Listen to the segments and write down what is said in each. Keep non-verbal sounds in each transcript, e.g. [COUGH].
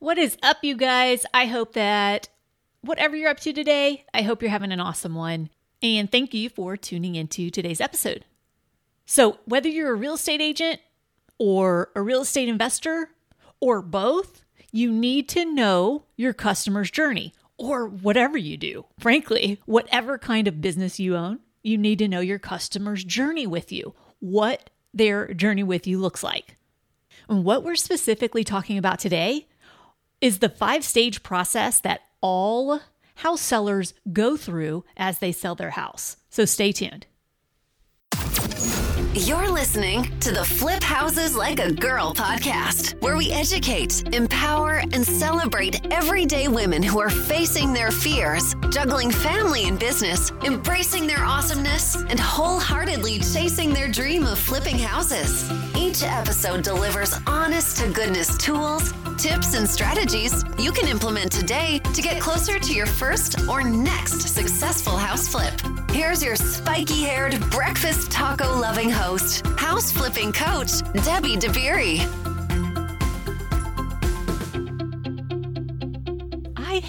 What is up, you guys? I hope that whatever you're up to today, I hope you're having an awesome one. And thank you for tuning into today's episode. So, whether you're a real estate agent or a real estate investor or both, you need to know your customer's journey or whatever you do. Frankly, whatever kind of business you own, you need to know your customer's journey with you, what their journey with you looks like. And what we're specifically talking about today is the five stage process that all house sellers go through as they sell their house. So stay tuned. You're listening to the Flip Houses Like a Girl podcast, where we educate, empower, and celebrate everyday women who are facing their fears, juggling family and business, embracing their awesomeness, and wholeheartedly chasing their dream of flipping houses. Each episode delivers honest to goodness tools, tips, and strategies you can implement today to get closer to your first or next successful house flip. Here's your spiky haired, breakfast taco loving host, house flipping coach, Debbie DeBerry.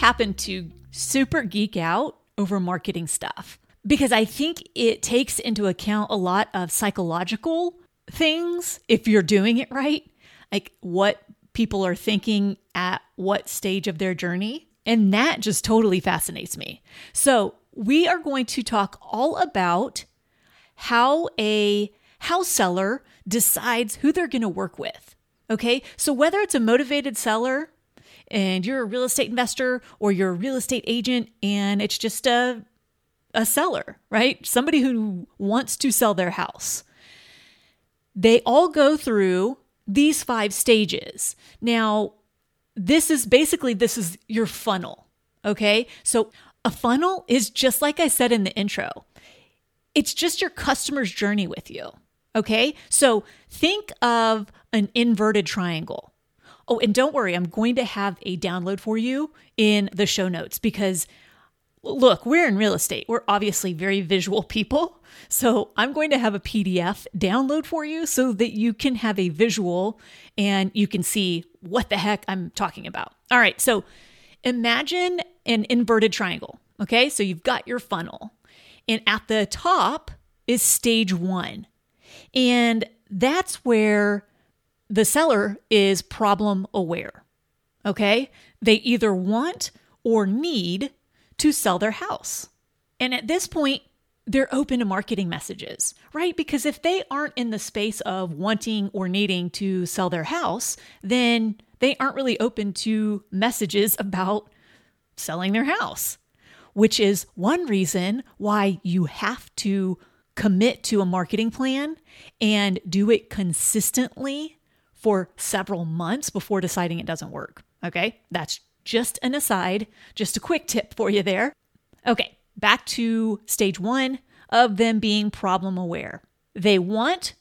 Happen to super geek out over marketing stuff because I think it takes into account a lot of psychological things if you're doing it right, like what people are thinking at what stage of their journey. And that just totally fascinates me. So, we are going to talk all about how a house seller decides who they're going to work with. Okay, so whether it's a motivated seller and you're a real estate investor or you're a real estate agent and it's just a a seller, right? Somebody who wants to sell their house. They all go through these five stages. Now, this is basically this is your funnel, okay? So a funnel is just like I said in the intro. It's just your customer's journey with you. Okay. So think of an inverted triangle. Oh, and don't worry, I'm going to have a download for you in the show notes because look, we're in real estate. We're obviously very visual people. So I'm going to have a PDF download for you so that you can have a visual and you can see what the heck I'm talking about. All right. So imagine an inverted triangle. Okay. So you've got your funnel, and at the top is stage one. And that's where the seller is problem aware. Okay. They either want or need to sell their house. And at this point, they're open to marketing messages, right? Because if they aren't in the space of wanting or needing to sell their house, then they aren't really open to messages [LAUGHS] about selling their house, which is one reason why you have to commit to a marketing plan and do it consistently for several months before deciding it doesn't work. Okay, that's just an aside, just a quick tip for you there. Okay, back to stage one of them being problem aware. They want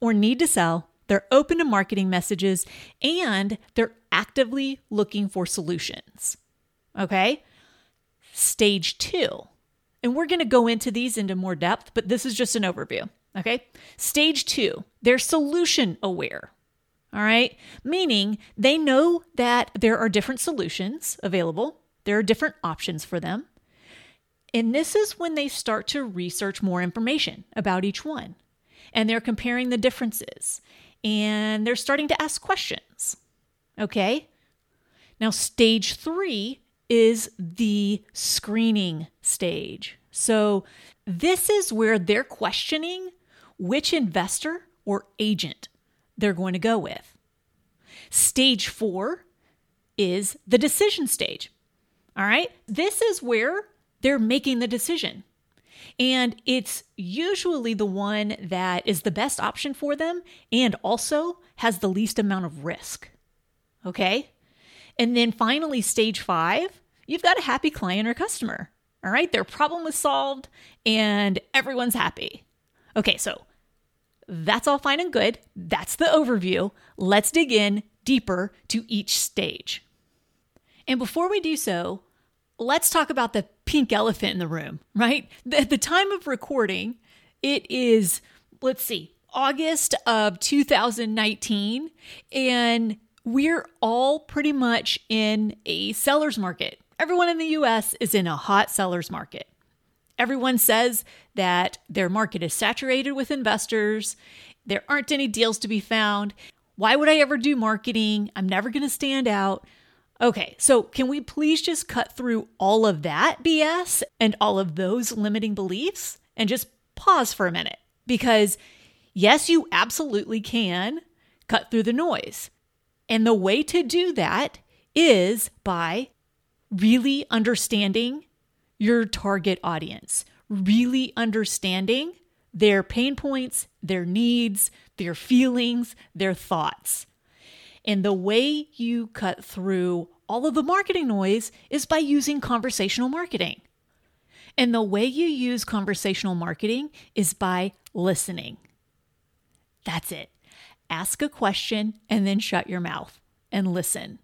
or need to sell, they're open to marketing messages, and they're actively looking for solutions. Okay. Stage two. And we're going to go into these into more depth, but this is just an overview. Okay. Stage two, they're solution aware. All right. Meaning they know that there are different solutions available, there are different options for them. And this is when they start to research more information about each one. And they're comparing the differences and they're starting to ask questions. Okay. Now, stage three is the screening stage. So, this is where they're questioning which investor or agent they're going to go with. Stage four is the decision stage. All right. This is where they're making the decision. And it's usually the one that is the best option for them and also has the least amount of risk. Okay. And then finally, stage five, you've got a happy client or customer. All right. Their problem was solved and everyone's happy. Okay. So that's all fine and good. That's the overview. Let's dig in deeper to each stage. And before we do so, let's talk about the pink elephant in the room, right? At the time of recording, it is, let's see, August of 2019. And we're all pretty much in a seller's market. Everyone in the US is in a hot seller's market. Everyone says that their market is saturated with investors, there aren't any deals to be found. Why would I ever do marketing? I'm never going to stand out. Okay, so can we please just cut through all of that BS and all of those limiting beliefs and just pause for a minute? Because yes, you absolutely can cut through the noise. And the way to do that is by really understanding your target audience, really understanding their pain points, their needs, their feelings, their thoughts. And the way you cut through all of the marketing noise is by using conversational marketing. And the way you use conversational marketing is by listening. That's it ask a question, and then shut your mouth and listen.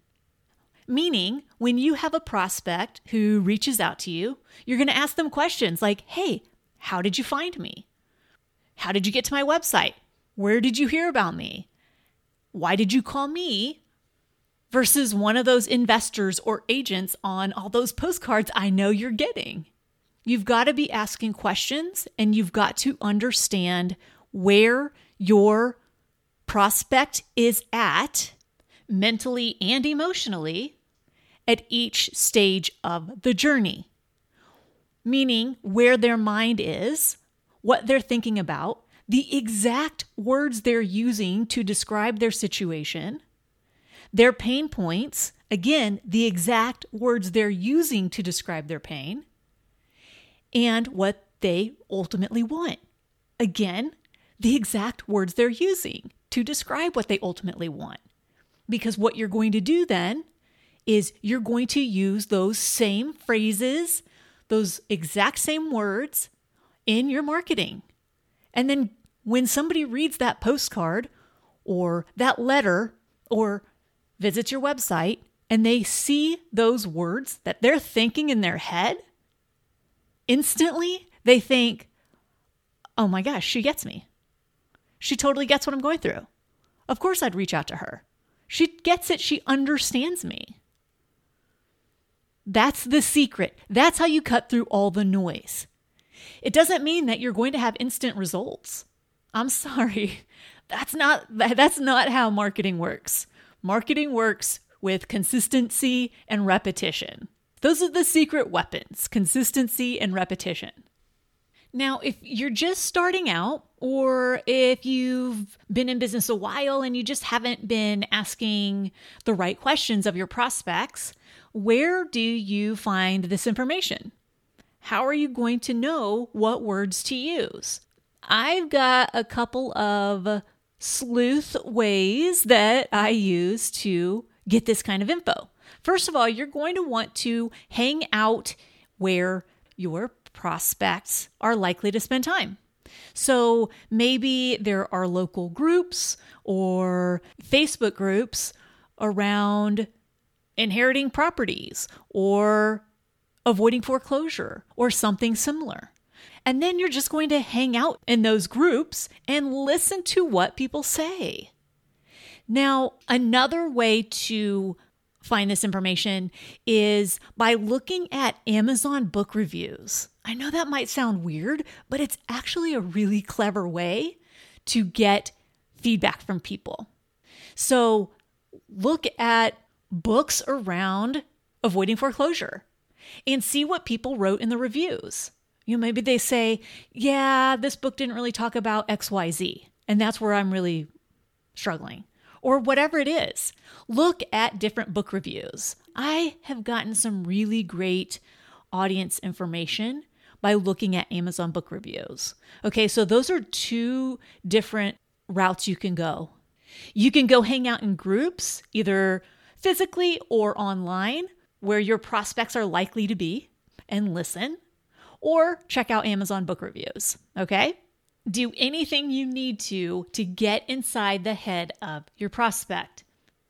Meaning, when you have a prospect who reaches out to you, you're going to ask them questions like, Hey, how did you find me? How did you get to my website? Where did you hear about me? Why did you call me? Versus one of those investors or agents on all those postcards I know you're getting. You've got to be asking questions and you've got to understand where your prospect is at mentally and emotionally at each stage of the journey, meaning where their mind is, what they're thinking about, the exact words they're using to describe their situation, their pain points, again, the exact words they're using to describe their pain, and what they ultimately want. Again, the exact words they're using to describe what they ultimately want. Because what you're going to do then is you're going to use those same phrases, those exact same words in your marketing. And then when somebody reads that postcard or that letter or visits your website and they see those words that they're thinking in their head, instantly they think, oh my gosh, she gets me. She totally gets what I'm going through. Of course, I'd reach out to her. She gets it. She understands me. That's the secret. That's how you cut through all the noise. It doesn't mean that you're going to have instant results. I'm sorry. [LAUGHS] That's not [LAUGHS] that's not how marketing works. Marketing works with consistency and repetition. Those are the secret weapons, consistency and repetition. Now, if you're just starting out, or if you've been in business a while and you just haven't been asking the right questions of your prospects, where do you find this information? How are you going to know what words to use? I've got a couple of sleuth ways that I use to get this kind of info. First of all, you're going to want to hang out where your prospects are likely to spend time. So maybe there are local groups or Facebook groups around inheriting properties or avoiding foreclosure or something similar. And then you're just going to hang out in those groups and listen to what people say. Now, another way to find this information is by looking at Amazon book reviews. I know that might sound weird, but it's actually a really clever way to get feedback from people. So look at books around avoiding foreclosure and see what people wrote in the reviews. You know, maybe they say, yeah, this book didn't really talk about XYZ, and that's where I'm really struggling or whatever it is. Look at different book reviews. I have gotten some really great audience information by looking at Amazon book reviews. Okay, so those are two different routes you can go. You can go hang out in groups, either physically or online, where your prospects are likely to be, and listen, or check out Amazon book reviews. Okay? Do anything you need to to get inside the head of your prospect.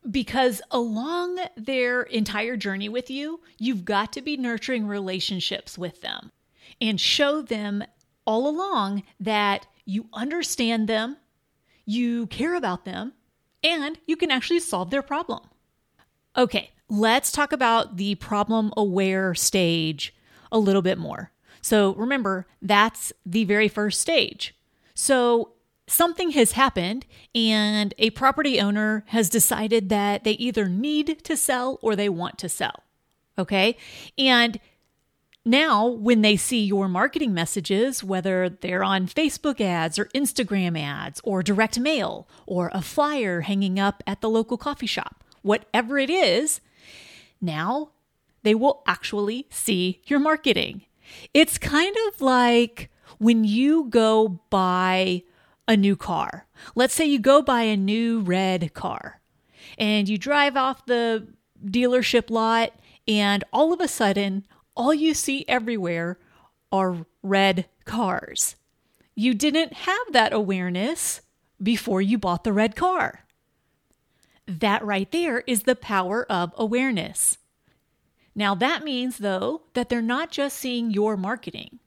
Because along their entire journey with you, you've got to be nurturing relationships with them and show them all along that you understand them, you care about them, and you can actually solve their problem. Okay, let's talk about the problem aware stage a little bit more. So remember, that's the very first stage. So something has happened and a property owner has decided that they either need to sell or they want to sell. Okay. And now, when they see your marketing messages, whether they're on Facebook ads or Instagram ads or direct mail or a flyer hanging up at the local coffee shop, whatever it is, now they will actually see your marketing. It's kind of like when you go buy a new car. Let's say you go buy a new red car and you drive off the dealership lot, and all of a sudden, all you see everywhere are red cars. You didn't have that awareness before you bought the red car. That right there is the power of awareness. Now, that means, though, that they're not just seeing your marketing,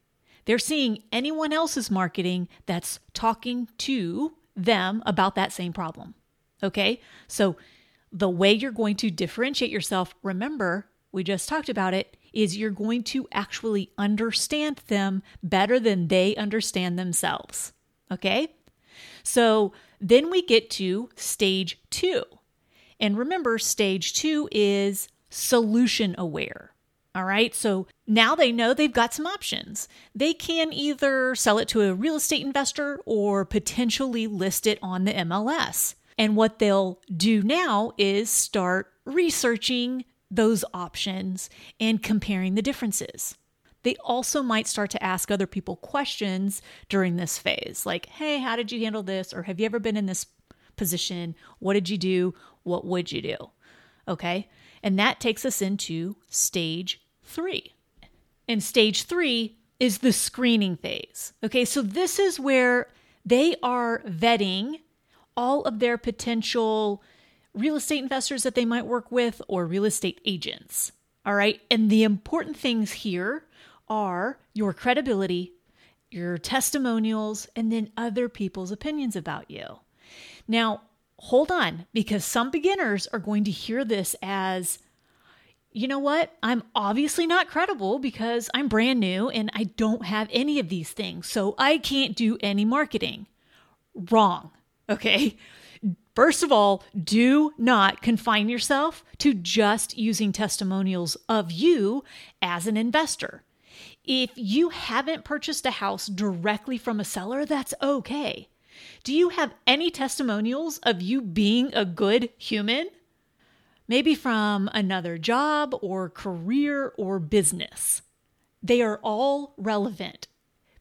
they're seeing anyone else's marketing that's talking to them about that same problem. Okay? So, the way you're going to differentiate yourself, remember, we just talked about it, is you're going to actually understand them better than they understand themselves. Okay? So then we get to stage two. And remember, stage two is solution aware. All right. So now they know they've got some options. They can either sell it to a real estate investor or potentially list it on the MLS. And what they'll do now is start researching those options and comparing the differences. They also might start to ask other people questions during this phase, like, hey, how did you handle this? Or have you ever been in this position? What did you do? What would you do? Okay. And that takes us into stage three. And stage three is the screening phase. Okay. So this is where they are vetting all of their potential real estate investors that they might work with or real estate agents. All right. And the important things here are your credibility, your testimonials, and then other people's opinions about you. Now, hold on, because some beginners are going to hear this as, you know what? I'm obviously not credible because I'm brand new and I don't have any of these things. So I can't do any marketing. Wrong. Okay. First of all, do not confine yourself to just using testimonials of you as an investor. If you haven't purchased a house directly from a seller, that's okay. Do you have any testimonials of you being a good human? Maybe from another job or career or business. They are all relevant.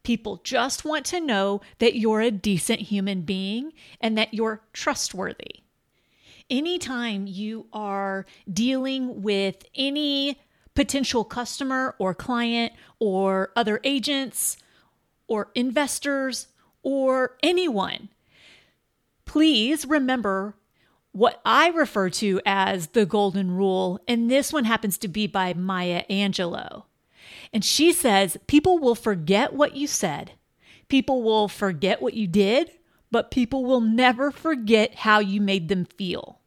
People just want to know that you're a decent human being and that you're trustworthy. Anytime you are dealing with any potential customer or client or other agents or investors or anyone, please remember what I refer to as the golden rule, and this one happens to be by Maya Angelou. And she says people will forget what you said, people will forget what you did, but people will never forget how you made them feel.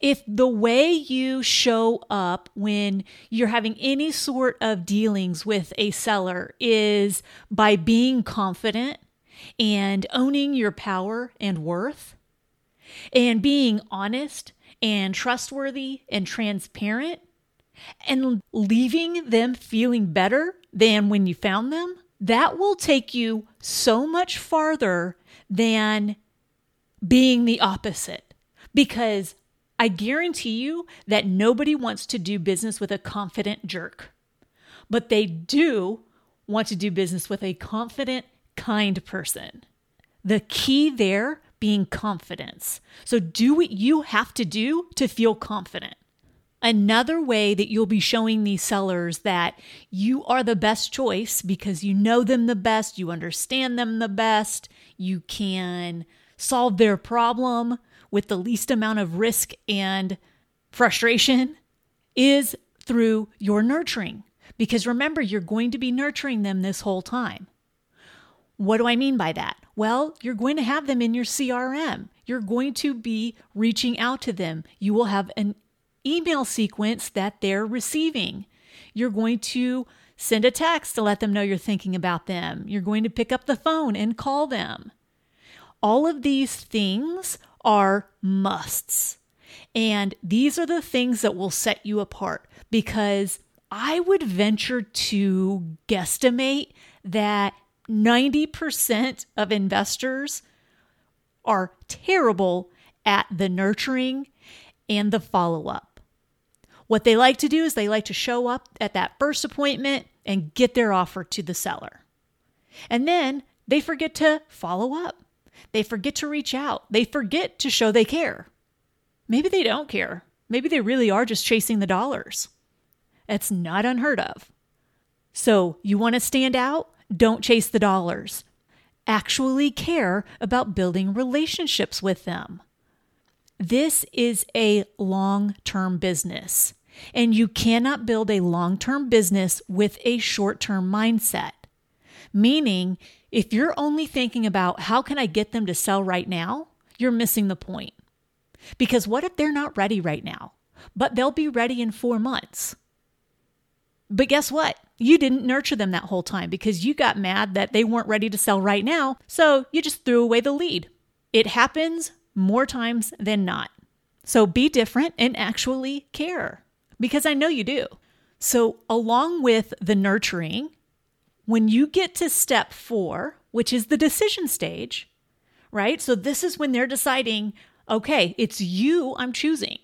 If the way you show up when you're having any sort of dealings with a seller is by being confident and owning your power and worth, and being honest and trustworthy and transparent, and leaving them feeling better than when you found them, that will take you so much farther than being the opposite. Because I guarantee you that nobody wants to do business with a confident jerk, but they do want to do business with a confident, kind person. The key there being confidence. So do what you have to do to feel confident. Another way that you'll be showing these sellers that you are the best choice because you know them the best, you understand them the best, you can solve their problem with the least amount of risk and frustration is through your nurturing. Because remember, you're going to be nurturing them this whole time. What do I mean by that? Well, you're going to have them in your CRM. You're going to be reaching out to them. You will have an email sequence that they're receiving. You're going to send a text to let them know you're thinking about them. You're going to pick up the phone and call them. All of these things are musts. And these are the things that will set you apart because I would venture to guesstimate that 90% of investors are terrible at the nurturing and the follow up. What they like to do is they like to show up at that first appointment and get their offer to the seller. And then they forget to follow up. They forget to reach out. They forget to show they care. Maybe they don't care. Maybe they really are just chasing the dollars. It's not unheard of. So, you want to stand out? Don't chase the dollars. Actually care about building relationships with them. This is a long term business, and you cannot build a long term business with a short term mindset. Meaning, if you're only thinking about how can I get them to sell right now, you're missing the point. Because what if they're not ready right now, but they'll be ready in four months? But guess what? You didn't nurture them that whole time because you got mad that they weren't ready to sell right now, so you just threw away the lead. It happens more times than not. So be different and actually care because I know you do. So, along with the nurturing, when you get to step four, which is the decision stage, right? So, this is when they're deciding, okay, it's you I'm choosing.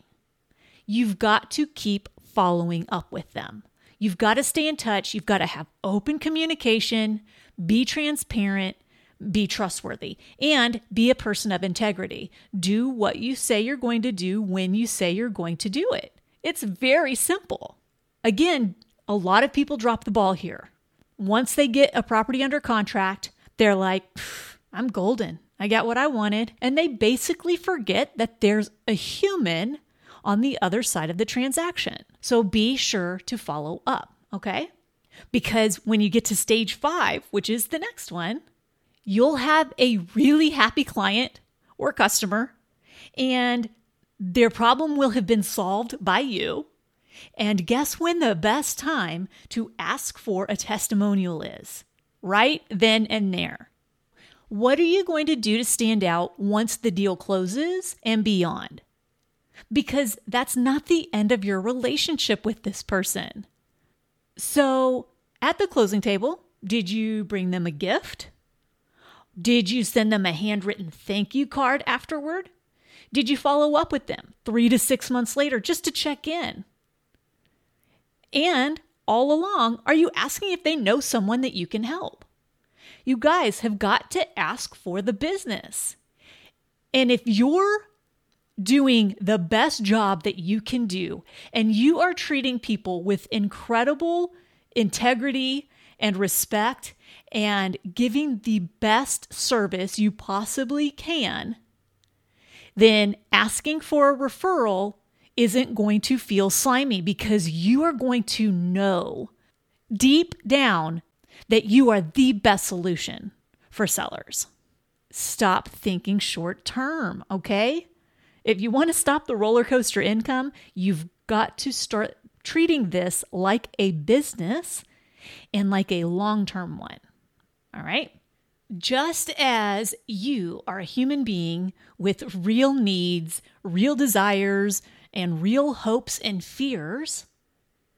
You've got to keep following up with them. You've got to stay in touch. You've got to have open communication, be transparent, be trustworthy, and be a person of integrity. Do what you say you're going to do when you say you're going to do it. It's very simple. Again, a lot of people drop the ball here. Once they get a property under contract, they're like, I'm golden. I got what I wanted. And they basically forget that there's a human on the other side of the transaction. So be sure to follow up, okay? Because when you get to stage five, which is the next one, you'll have a really happy client or customer, and their problem will have been solved by you. And guess when the best time to ask for a testimonial is? Right then and there. What are you going to do to stand out once the deal closes and beyond? Because that's not the end of your relationship with this person. So, at the closing table, did you bring them a gift? Did you send them a handwritten thank you card afterward? Did you follow up with them three to six months later just to check in? And all along, are you asking if they know someone that you can help? You guys have got to ask for the business. And if you're doing the best job that you can do, and you are treating people with incredible integrity and respect and giving the best service you possibly can, then asking for a referral isn't going to feel slimy because you are going to know deep down that you are the best solution for sellers. Stop thinking short term, okay? If you want to stop the roller coaster income, you've got to start treating this like a business and like a long term one. All right. Just as you are a human being with real needs, real desires, and real hopes and fears,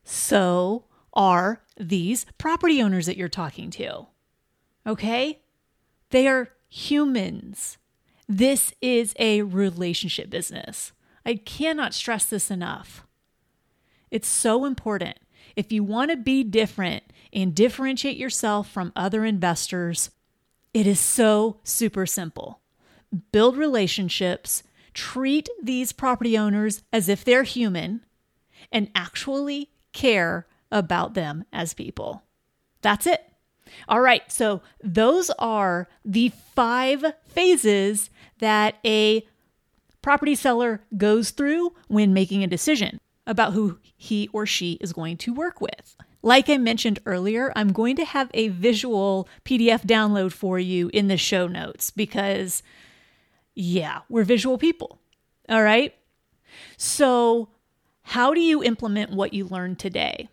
so are these property owners that you're talking to. Okay? They are humans. This is a relationship business. I cannot stress this enough. It's so important. If you want to be different and differentiate yourself from other investors, it is so super simple. Build relationships, treat these property owners as if they're human, and actually care about them as people. That's it. All right, so those are the five phases that a property seller goes through when making a decision about who he or she is going to work with. Like I mentioned earlier, I'm going to have a visual PDF download for you in the show notes because, yeah, we're visual people. All right. So, how do you implement what you learned today?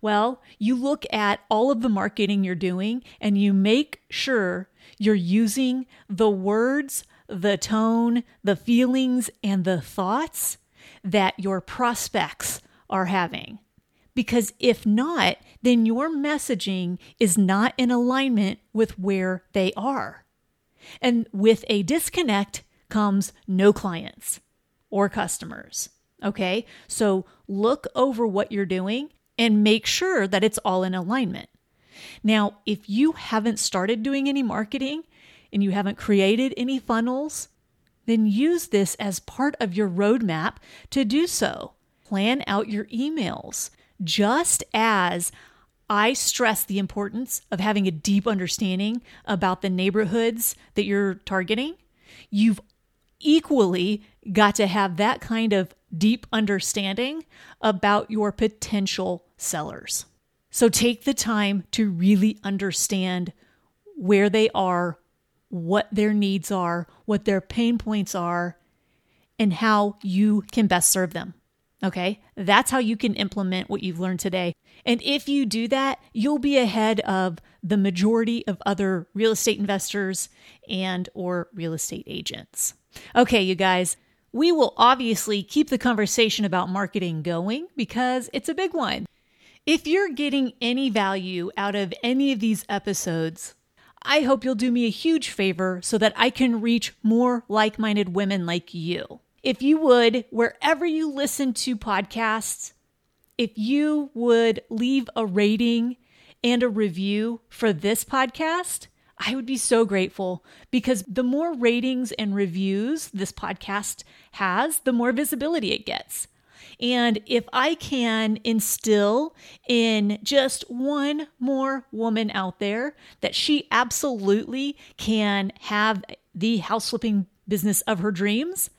Well, you look at all of the marketing you're doing and you make sure you're using the words, the tone, the feelings, and the thoughts that your prospects are having. Because if not, then your messaging is not in alignment with where they are. And with a disconnect comes no clients or customers. Okay, so look over what you're doing and make sure that it's all in alignment. Now, if you haven't started doing any marketing and you haven't created any funnels, then use this as part of your roadmap to do so. Plan out your emails just as I stress the importance of having a deep understanding about the neighborhoods that you're targeting. You've equally got to have that kind of deep understanding about your potential sellers. So take the time to really understand where they are, what their needs are, what their pain points are, and how you can best serve them. Okay, that's how you can implement what you've learned today. And if you do that, you'll be ahead of the majority of other real estate investors and or real estate agents. Okay, you guys, we will obviously keep the conversation about marketing going because it's a big one. If you're getting any value out of any of these episodes, I hope you'll do me a huge favor so that I can reach more like minded women like you if you would, wherever you listen to podcasts, if you would leave a rating and a review for this podcast, I would be so grateful because the more ratings and reviews this podcast has, the more visibility it gets. And if I can instill in just one more woman out there that she absolutely can have the house flipping business of her dreams,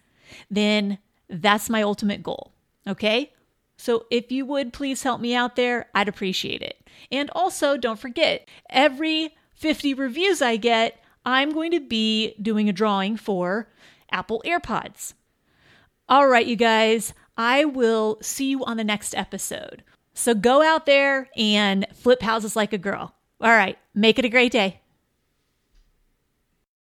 then that's my ultimate goal. Okay? So if you would please help me out there, I'd appreciate it. And also, don't forget, every 50 reviews I get, I'm going to be doing a drawing for Apple AirPods. All right, you guys, I will see you on the next episode. So go out there and flip houses like a girl. All right, make it a great day.